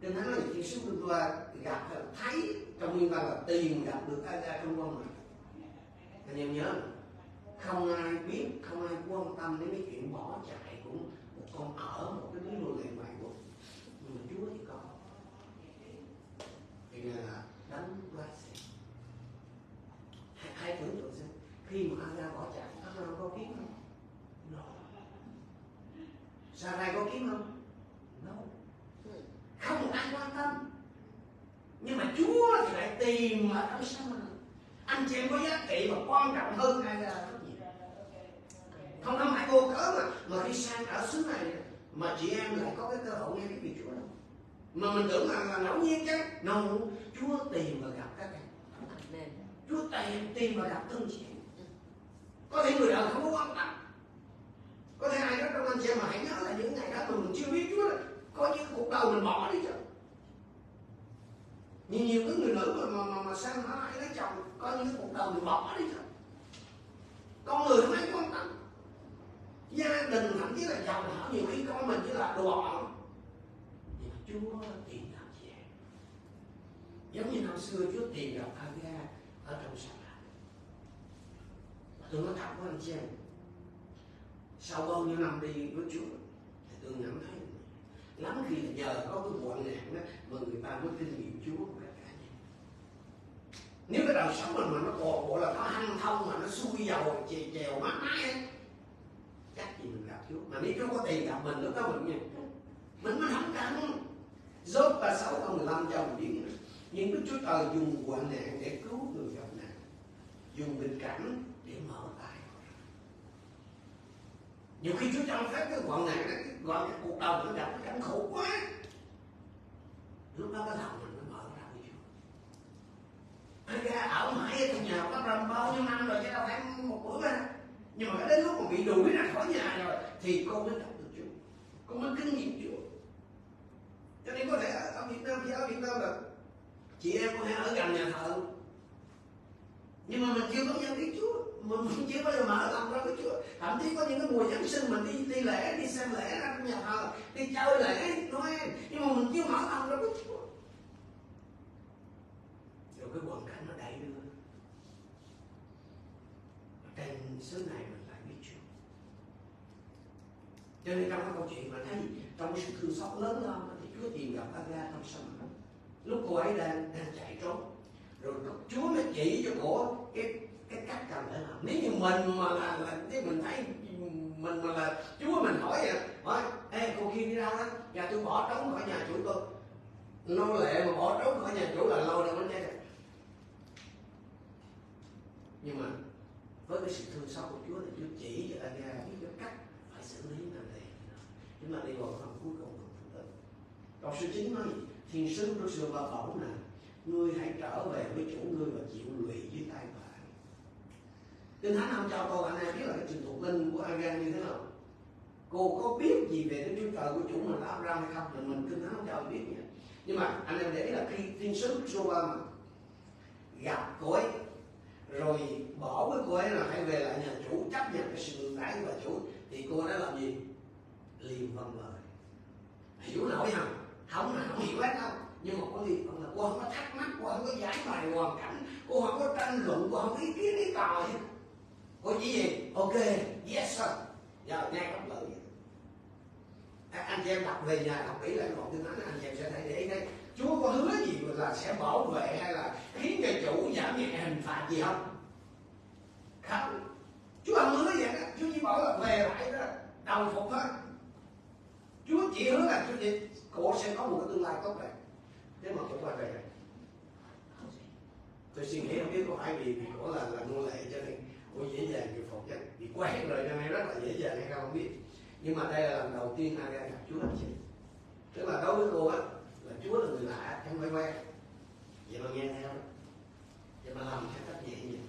Kinh Thánh là thiên sứ của Chúa gặp thấy trong nguyên văn là tìm gặp được Hagar trong con mà anh em nhớ, không ai biết, không ai quan tâm đến cái chuyện bỏ chạy của một con ở một cái núi nuôi lệ ngoại quốc nhưng mà Chúa thì còn là đánh blessing hãy, hãy tưởng tượng xem khi mà ra bỏ chạy Aga có kiếm không? No. Sarai có kiếm không? No. Không một ai quan tâm. Nhưng mà Chúa thì lại tìm ở trong sao mà anh chị em có giá trị và quan trọng hơn ai rất nhiều. Không không phải vô cớ mà mà khi sang ở xứ này mà chị em lại có cái cơ hội nghe cái vị Chúa mà mình tưởng là, là ngẫu nhiên chứ no. Chúa tìm và gặp các em. Chúa tìm tìm và gặp thân chị có thể người đời không có quan tâm. Có thể ai đó trong anh chị em mà hãy nhớ là những ngày đó mà mình chưa biết Chúa là có những cuộc đời mình bỏ đi chứ nhiều nhiều cái người nữ mà mà mà, mà sang nó lấy chồng có những cuộc đời mình bỏ đi chứ con người không ai quan tâm. Gia đình thậm chí là giàu hảo nhiều khi con mình chỉ là đồ bỏ Chúa tìm gặp chị em giống như năm xưa Chúa tìm gặp Aga ở trong sa mạc tôi nói thật với anh chị em sau bao nhiêu năm đi với Chúa thì tôi nhận thấy lắm khi là nhờ có cái hoạn nạn đó mà người ta mới kinh nghiệm Chúa của cả nhà nếu cái đời sống mình mà nó còn gọi là nó hanh thông mà nó xui dầu chèo chèo mát mái chắc gì mình gặp Chúa mà nếu Chúa có tiền gặp mình lúc đó mình nha mình mới không cần Dốt 36 câu 15 cho mình biết này. Nhưng Đức Chúa Trời dùng hoạn nạn để cứu người gặp nạn. Dùng bình cảnh để mở tay Nhiều khi Chúa Trời phát cái hoạn nạn đó Gọi cái cuộc đời nó gặp cái cảnh khổ quá. Lúc đó cái lòng mình nó mở ra với Chúa. Ai ra ở mãi ở trong nhà có rầm bao nhiêu năm rồi chứ đâu phải một bữa đâu nhưng mà đến lúc mà bị đuổi ra khỏi nhà rồi, thì con mới gặp được Chúa. Con mới kinh nghiệm Chúa cho nên có thể ở, Việt Nam thì ở Việt Nam là chị em có thể ở gần nhà thờ. Nhưng mà mình chưa có nhận biết Chúa. Mình chưa bao giờ mở lòng ra với Chúa. Thậm chí có những cái mùa Giáng sinh mình đi đi lễ đi xem lễ ra trong nhà thờ đi chơi lễ Noel. Nhưng mà mình chưa mở lòng ra với Chúa. Rồi cái hoàn cảnh nó đẩy đưa. Trên xứ này mình cho nên trong cái câu chuyện mà thấy trong cái sự thương xót lớn lao thì Chúa tìm gặp Aga trong sông lúc cô ấy đang đang chạy trốn rồi Chúa mới chỉ cho cô cái cái cách cần phải làm nếu như mình mà là, là nếu mình thấy mình mà là Chúa mình hỏi vậy hỏi ê cô kia đi đâu đó? Và tôi bỏ trốn khỏi nhà chủ tôi. Nô lệ mà bỏ trốn khỏi nhà chủ là lâu đâu mới chết được nhưng mà với cái sự thương xót của Chúa thì Chúa chỉ cho anh biết cái cách phải xử lý nó chúng ta đi vào phần cuối cùng của phần tử câu số 9 nói thiên sứ của sự và bảo là ngươi hãy trở về với chủ ngươi và chịu lụy dưới tay bà Kinh Thánh không cho cô anh em biết là cái trình thuộc linh của Agan như thế nào? Cô có biết gì về Đức Chúa Trời của chủ mình là Abraham hay không? Là mình Kinh Thánh không cho biết nhỉ nhưng mà anh em để ý là khi thiên sứ Joba mà gặp cô ấy, rồi bỏ với cô ấy là hãy về lại nhà chủ, chấp nhận cái sự ngược đãi của bà chủ, thì cô đã làm gì? Liền vâng lời hiểu nổi không không là không hiểu hết đâu nhưng mà có gì là cô không có thắc mắc cô không có giải bài hoàn cảnh cô không có tranh luận cô không có ý kiến ý cò gì cô chỉ gì ok yes sir giờ nghe đọc lời à, anh chị em đọc về nhà đọc kỹ lại đoạn kinh thánh anh chị em sẽ thấy để đây Chúa có hứa gì là sẽ bảo vệ hay là khiến cho chủ giảm nhẹ hình phạt gì không? Không. Chúa không hứa vậy đó. Chúa chỉ bảo là về lại đó, đầu phục thôi. Chúa chỉ hứa là Chúa chỉ, cổ sẽ có một cái tương lai tốt đẹp. Nếu mà cổ quay về này. Tôi suy nghĩ không biết có phải vì vì cổ là là nô lệ cho nên cổ dễ dàng chịu phục chứ. Vì quen rồi cho nên rất là dễ dàng hay không không biết. Nhưng mà đây là lần đầu tiên Aga gặp Chúa anh chị tức là đối với cô á là Chúa là người lạ chẳng phải quen. Vậy mà nghe theo. Vậy mà làm theo cách nhẹ nhàng.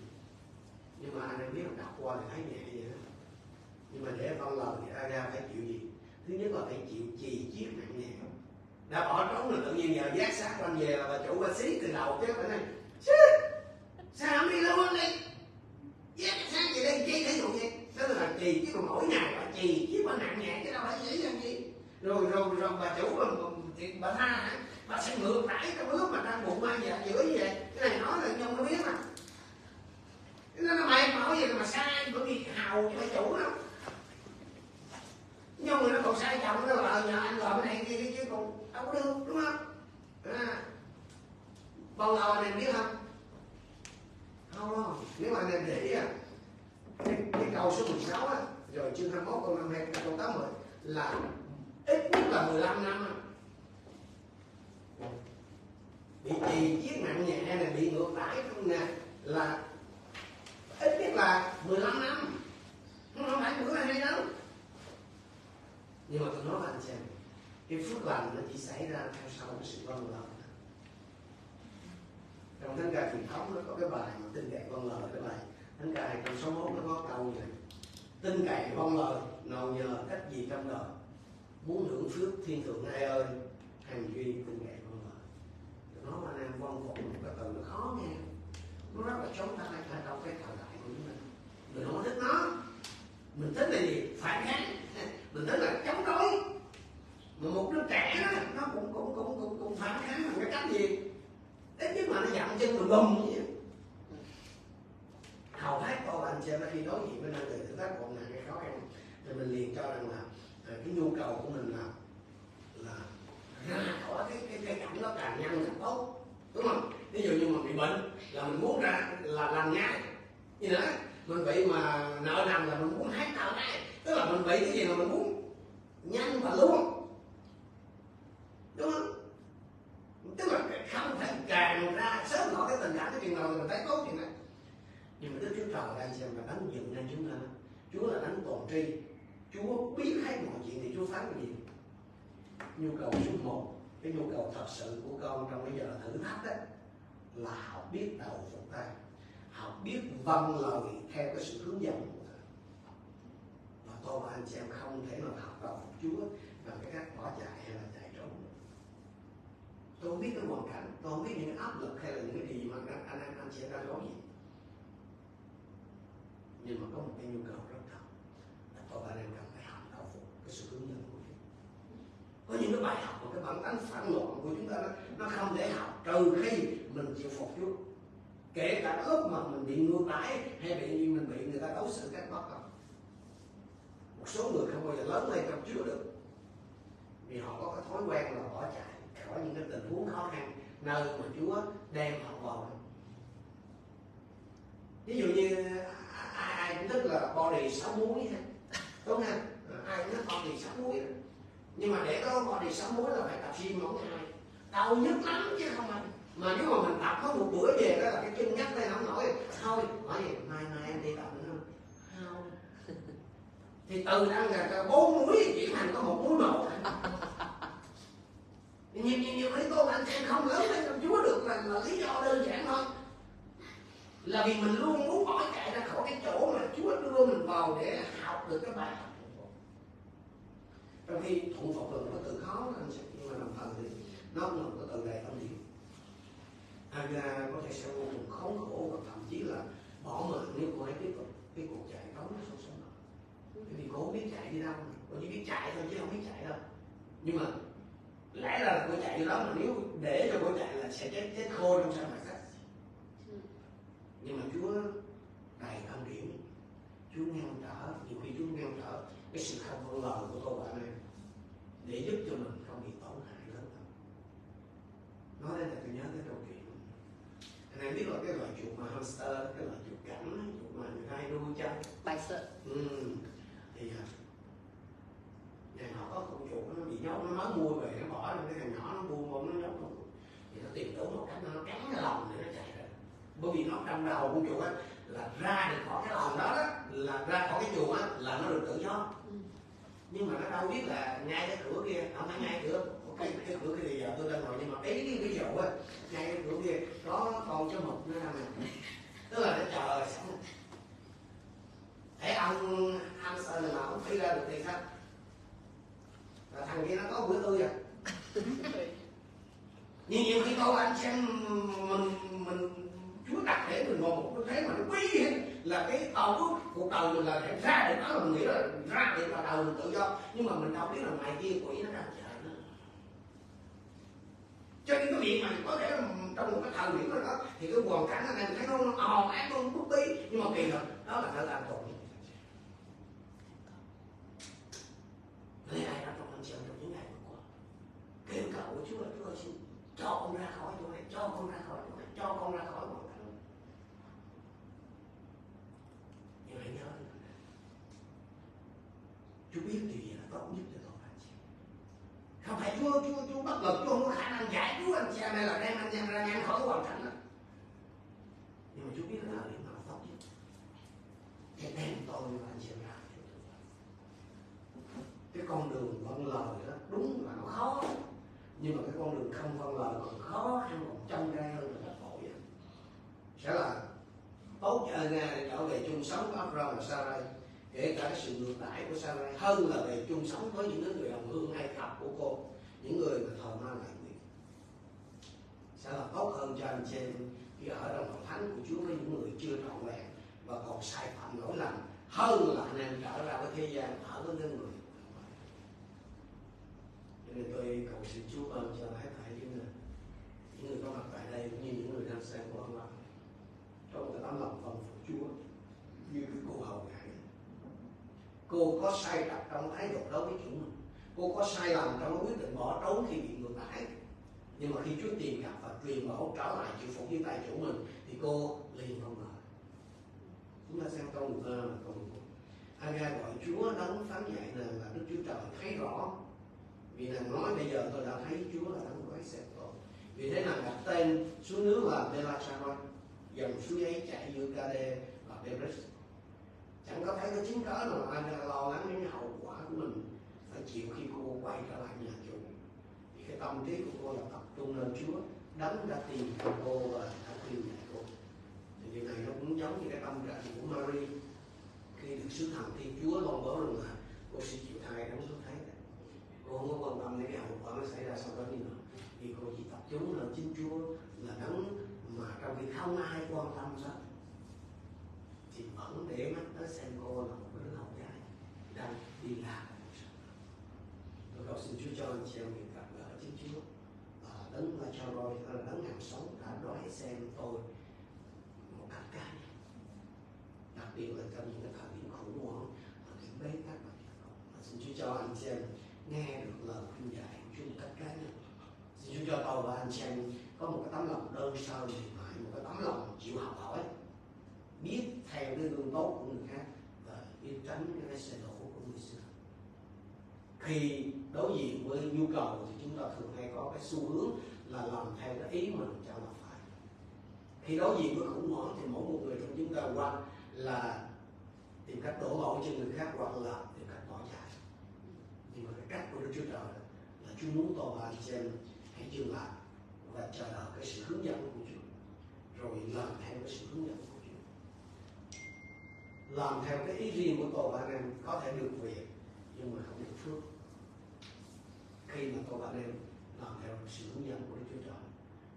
Nhưng mà anh em biết là đọc qua thì thấy nhẹ vậy đó. Nhưng mà để con lời thì Aga phải chịu gì? Thứ nhất là phải chịu trì chiết nặng nhẹ đã bỏ trốn là tự nhiên giờ giác sát quanh về là bà chủ bà xí từ đầu chứ phải này sao không đi lâu hơn đi? Giác sát gì đây chi thể dụ vậy? Đó là trì chứ còn mỗi ngày bà trì chứ bà nặng nhẹ chứ đâu phải dễ dàng gì. Rồi rồi rồi bà chủ bà, bà, bà tha hả? Bà sẽ ngược lại cái bước mà đang bụng mang dạ giữa như vậy? Cái này nói là nhung nó biết mà. Nó nó mày bảo gì mà sai bởi vì hào cho bà chủ đâu nhưng mà nó còn sai chồng nó là nhờ anh làm cái này kia chứ còn đâu có được đúng không? À. bao lâu anh em biết không? Không đâu nếu mà anh em để ý à cái, cái câu số 16 á rồi chương 21 câu 52 câu 80 là ít nhất là 15 năm à bị trì chiếc nặng nhẹ này bị ngược đãi không nè là ít nhất là 15 năm. Không phải bữa nay đâu nhưng mà tôi nói với anh xem cái phước lành nó chỉ xảy ra theo sau cái sự vâng lời. Trong thánh ca truyền thống nó có cái bài mà tin cậy vâng lời, cái bài thánh ca 261 nó có câu này tin cậy vâng lời, nào nhờ cách gì trong đời? Muốn hưởng phước thiên thượng ai ơi hành duy tin cậy vâng lời. Nó mà anh em vâng phục một cái từ nó khó nghe. Nó rất là chống tay thay trong cái thời đại của chúng mình mình không thích nó mình thích là gì? Phản kháng. (laughs) Mình thích là chống đối. Mà một đứa trẻ đó, nó cũng cũng cũng cũng cũng phản kháng bằng cái cách gì? Ít nhất mà nó dặn chân mình bầm như vậy hầu hết con anh xem khi đối diện với năng lượng thử thách còn nặng cái khó khăn. Thì mình liền cho rằng là à, cái nhu cầu của mình là là ra khỏi cái cái cái cảnh nó càng nhanh càng tốt. Đúng không? Ví dụ như mà bị bệnh là mình muốn ra là làm ngay. Như thế mình bị mà nợ nần là mình muốn hết nợ ngay tức là mình bị cái gì mà mình muốn nhanh và luôn. Đúng không? Tức là không thể càng ra sớm khỏi cái tình cảm, cái chuyện nào mình thấy tốt chuyện này nhưng mà đức chúa trời đang xem là đánh dựng nên chúng ta? Chúa là đánh toàn tri. Chúa biết hết mọi chuyện thì chúa phán cái gì? Nhu cầu số một, cái nhu cầu thật sự của con trong bây giờ thử thách đó là học biết đầu phục tay học biết vâng lời theo cái sự hướng dẫn của thầy. Và tôi và anh chị em không thể nào học đạo phục chúa bằng cái cách bỏ chạy hay là chạy trốn. Tôi không biết cái hoàn cảnh tôi không biết những áp lực hay là những cái gì mà anh anh anh, anh chị em đang có gì nhưng mà có một cái nhu cầu rất thật là tôi và anh em cần phải học đạo phục cái sự hướng dẫn của Chúa. Có những cái bài học và cái bản tánh phản loạn của chúng ta nó, nó không thể học trừ khi mình chịu phục Chúa kể cả lúc mà mình bị ngược đãi hay bị như mình bị người ta đối xử cách bất công một số người không bao giờ lớn lên trong Chúa được. Vì họ có cái thói quen là bỏ chạy khỏi những cái tình huống khó khăn nơi mà Chúa đem họ vào. Ví dụ như ai, ai cũng thích là body sáu muối ha đúng không? Ai cũng thích body sáu muối nhưng mà để có body sáu muối là phải tập gym mỗi ngày. Đau nhức lắm chứ không anh mà nếu mà mình tập có một bữa về đó là cái chân nhắc lên không nổi. Thôi hỏi gì mai mai em đi tập nữa. Không. Không (laughs) thì từ đang là bốn muối chuyển thành có một muối một. Nhiều nhiều nhiều lý cô anh xem không lớn lên trong chúa được là, là lý do đơn giản thôi. Là vì mình luôn muốn bỏ chạy ra khỏi cái chỗ mà chúa đưa mình vào để học được cái bài học. Trong khi thuận phục là một cái từ khó anh sẽ nhưng mà đồng thời thì nó là một cái từ đầy tâm điểm Aga có thể sẽ vô cùng khốn khổ và thậm chí là bỏ mạng nếu cô ấy tiếp tục cái cuộc chạy trốn nó sâu sống bởi vì cô không biết chạy đi đâu cô chỉ biết chạy thôi chứ không biết chạy đâu. Nhưng mà lẽ là cô chạy đi đó mà nếu để cho cô chạy là sẽ chết chết khô trong sa mạc sách nhưng mà Chúa đầy ân điển Chúa ngăn trở nhiều khi Chúa ngăn trở cái sự không vâng lời của tôi bạn em để giúp cho mình không bị tổn hại lớn hơn. Nói đây là tôi nhớ cái câu chuyện em biết là cái loài chuột mà hamster cái loài chuột cảnh chuột mà người ta hay nuôi cho bài sợ ừ. thì à, nhà họ có con chuột nó bị nhốt nó mới mua về nó bỏ trong cái thằng nhỏ nó buông bông nó nhốt con thì nó tìm đủ một cách nó cắn cái lòng để nó chạy ra. Bởi vì nó trong đầu con chuột á là ra được khỏi cái lòng đó, đó là ra khỏi cái chuồng á là nó được tự do nhưng mà nó đâu biết là ngay cái cửa kia không phải ngay cửa cái cái cửa kia thì giờ tôi đang ngồi nhưng mà ý cái ví dụ á ngay cái cửa kia có con chó mực nó đang nè. Tức là nó chờ sẵn thế ông hamster này mà ông phi ra được thì sao? Là thằng kia nó có bữa tươi à? (laughs) Nhưng nhiều khi câu anh xem mình mình chúa đặt để mình ngồi một cái thế mà nó quý hết. Là cái tàu của cuộc đời mình là để ra để đó là mình nghĩ là ra để là đầu mình tự do. Nhưng mà mình đâu biết là ngoài kia quỷ nó đang chờ nó. Cho nên cái việc mà có thể trong một cái thời điểm nào đó, thì cái hoàn cảnh này mình thấy nó nó ồn át nó bút bí. Nhưng mà kỳ thật, đó là thật làm toàn Lấy ai đã trong anh chị trong những ngày vừa qua? Kêu cầu của Chúa là Chúa ơi, xin cho con ra khỏi chỗ này, cho con ra khỏi chỗ này, cho con ra khỏi hoàn cảnh nhớ Chúa biết điều gì là tốt nhất cho tôi, anh chị? Không phải Chúa Chúa Chúa bất lực Chúa không có khả năng giải cứu anh chị em hay là đem anh chị em ra nhanh khỏi hoàn cảnh đó nhưng mà Chúa biết là điểm nào tốt nhất. Thì đem tôi và anh chị em ra cái con đường vân lời đó, đúng là nó khó. Nhưng mà cái con đường không vân lời còn khó khăn còn trong gai hơn là tội vậy. sẽ là tốt cho Nga để trở về chung sống với Abraham và Sarai. Kể cả cái sự ngược đãi của Sarai hơn là về chung sống với những người đồng hương hay cặp của cô, những người mà thờ ma lại nguyện. Sẽ là tốt hơn cho anh chị khi ở trong hội thánh của Chúa với những người chưa trọn vẹn và còn sai phạm lỗi lầm hơn là anh em trở ra với thế gian ở với những người cho nên tôi cầu xin Chúa ban cho hết thảy những người những người có mặt tại đây cũng như những người đang xem của ông trong cái tấm lòng vòng phục Chúa như cái cô hầu gái cô có sai trật trong thái độ đối với chủ mình cô có sai lầm trong quyết định bỏ trốn khi bị ngược đãi nhưng mà khi Chúa tìm gặp và truyền bảo trở lại chịu phục như tay chủ mình, thì cô liền không ngờ chúng ta xem câu thơ là câu Aga gọi Chúa đấng phán dạy nàng là Đức Chúa Trời thấy rõ. Vì nàng nói, bây giờ tôi đã thấy Chúa là đấng quái xẹp tội vì thế nàng đặt tên xuống nước là Belacharon dòng suối ấy chạy giữa Gade và Beres chẳng có thấy có chứng cớ nào đang lo lắng đến hậu quả của mình. Phải chịu khi cô quay trở lại nhà chủ. Thì cái tâm trí của cô là tập trung lên Chúa, đấng đã tìm cô và đã khuyên dạy cô. Thì điều này nó cũng giống như cái tâm trạng của Mary. Khi được sứ thần thiên Chúa loan báo rằng là cô sẽ chịu thai đấng xuất thấy cô không có quan tâm đến cái hậu quả nó xảy ra sau đó như nào. Thì cô chỉ tập trung lên chính Chúa là đấng mà trong khi không ai quan tâm hết thì vẫn để mắt tới xem cô là một đứa học gái đang đi làm tôi cầu xin Chúa cho anh chị em mình gặp gỡ chính Chúa và đấng là cho rồi là đấng hàng sống đã đói xem tôi một cách cá nhân đặc biệt là trong những cái thời điểm khủng hoảng và những bế tắc và xin Chúa cho anh chị em nghe được lời khuyên dạy của Chúa một cách cá nhân. Xin Chúa cho tôi và anh chị em có một cái tấm lòng đơn sơ thì mại một cái tấm lòng chịu học hỏi. Biết theo cái gương tốt của người khác và biết tránh cái xe đổ của người xưa. Khi đối diện với nhu cầu thì chúng ta thường hay có cái xu hướng là làm theo cái ý mình cho là phải. Khi đối diện với khủng hoảng thì mỗi một người trong chúng ta qua là tìm cách đổ lỗi cho người khác hoặc là tìm cách bỏ chạy. Nhưng mà cái cách của Đức Chúa Trời là Chúa muốn tôi và anh em hãy dừng lại và chờ đợi cái sự hướng dẫn của Chúa rồi làm theo cái sự hướng dẫn của Chúa. Làm theo cái ý riêng của tôi bạn anh em có thể được việc, nhưng mà không được phước. Khi mà tôi bạn anh em làm theo sự hướng dẫn của Đức Chúa Trời,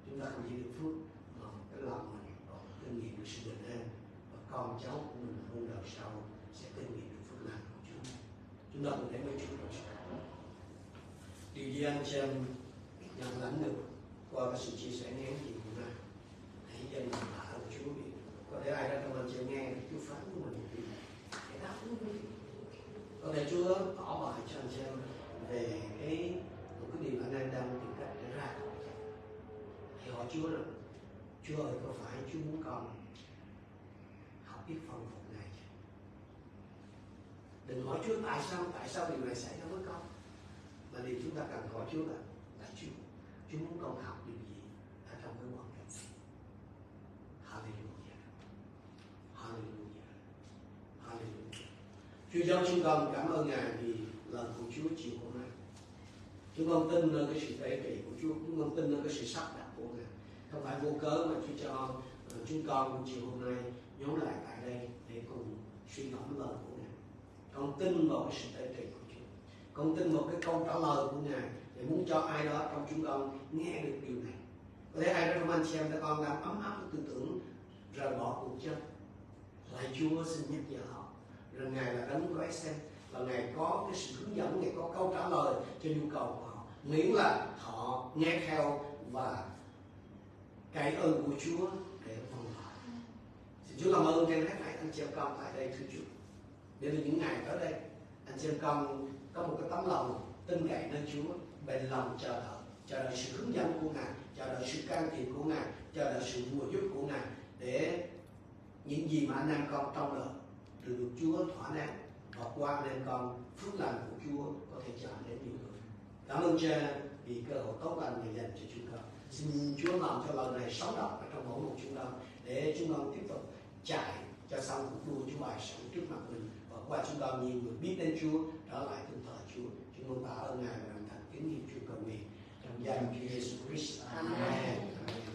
chúng ta không chỉ được phước, mà cái lòng mình còn kinh nghiệm được sự bình an, và con cháu của mình muôn đời sau sẽ kinh nghiệm được phước lành của Chúa. Chúng ta cùng thấy với Chúa trong sự Điều gì anh chị em nhận lãnh được qua cái sự chia sẻ ngắn gì trên bàn thờ của Chúa biết có thể ai đó trong anh chị nghe Chúa phán của mình thì hãy có thể Chúa tỏ bài cho anh chị em về cái một cái điều anh em đang tìm cách để ra thì hỏi Chúa rằng Chúa ơi có phải Chúa muốn con học biết phong phục này chứ đừng hỏi Chúa tại sao tại sao điều này xảy ra với con mà điều chúng ta cần hỏi Chúa là là Chúa Chúa muốn con học điều gì ở trong cái hoàn cảnh này Hallelujah Hallelujah Hallelujah Chúa giáo chúng con cảm ơn Ngài vì lời của Chúa chiều hôm nay. Chúng con tin nơi cái sự tế trị của Chúa, chúng con tin nơi cái sự sắp đặt của Ngài. Không phải vô cớ mà Chúa cho ờ, chúng con chiều hôm nay nhóm lại tại đây để cùng suy ngẫm lời của Ngài. Con tin vào cái sự tế trị của Chúa. Con tin vào cái câu trả lời của Ngài để muốn cho ai đó trong chúng con nghe được điều này. Có thể ai đó trong anh chị em ta con đang ấm áp tư tưởng rời bỏ cuộc chân lại Chúa, xin nhắc nhở họ rằng Ngài là đấng có xem và Ngài có cái sự hướng dẫn, Ngài có câu trả lời cho nhu cầu của họ. Miễn là họ nghe theo và cái ơn của Chúa để vâng lời xin Chúa cảm ơn trên hết thảy. Anh chị em con tại đây, thưa Chúa. Để từ những ngày tới đây, anh chị em con có một cái tấm lòng tin cậy nơi Chúa, bền lòng chờ đợi. Chờ đợi sự hướng dẫn của Ngài, chờ đợi sự can thiệp của Ngài, chờ đợi sự mùa giúp của Ngài để những gì mà anh đang con trong đời được được Chúa thỏa mãn và qua em con phước lành của Chúa có thể chạm đến nhiều người. Cảm ơn cha vì cơ hội tốt lành này dành cho chúng con. Xin Chúa làm cho lời này sống động ở trong mỗi một chúng con để chúng con tiếp tục chạy cho xong cuộc đua Chúa bài sẵn trước mặt mình. Và qua chúng con nhiều người biết đến Chúa trở lại tin thờ Chúa. Chúng con tạ ơn Ngài và thành kính niệm Chúa cầu nguyện. Trong danh Chúa Giêsu Christ. Amen. Amen.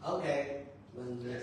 Ok, mình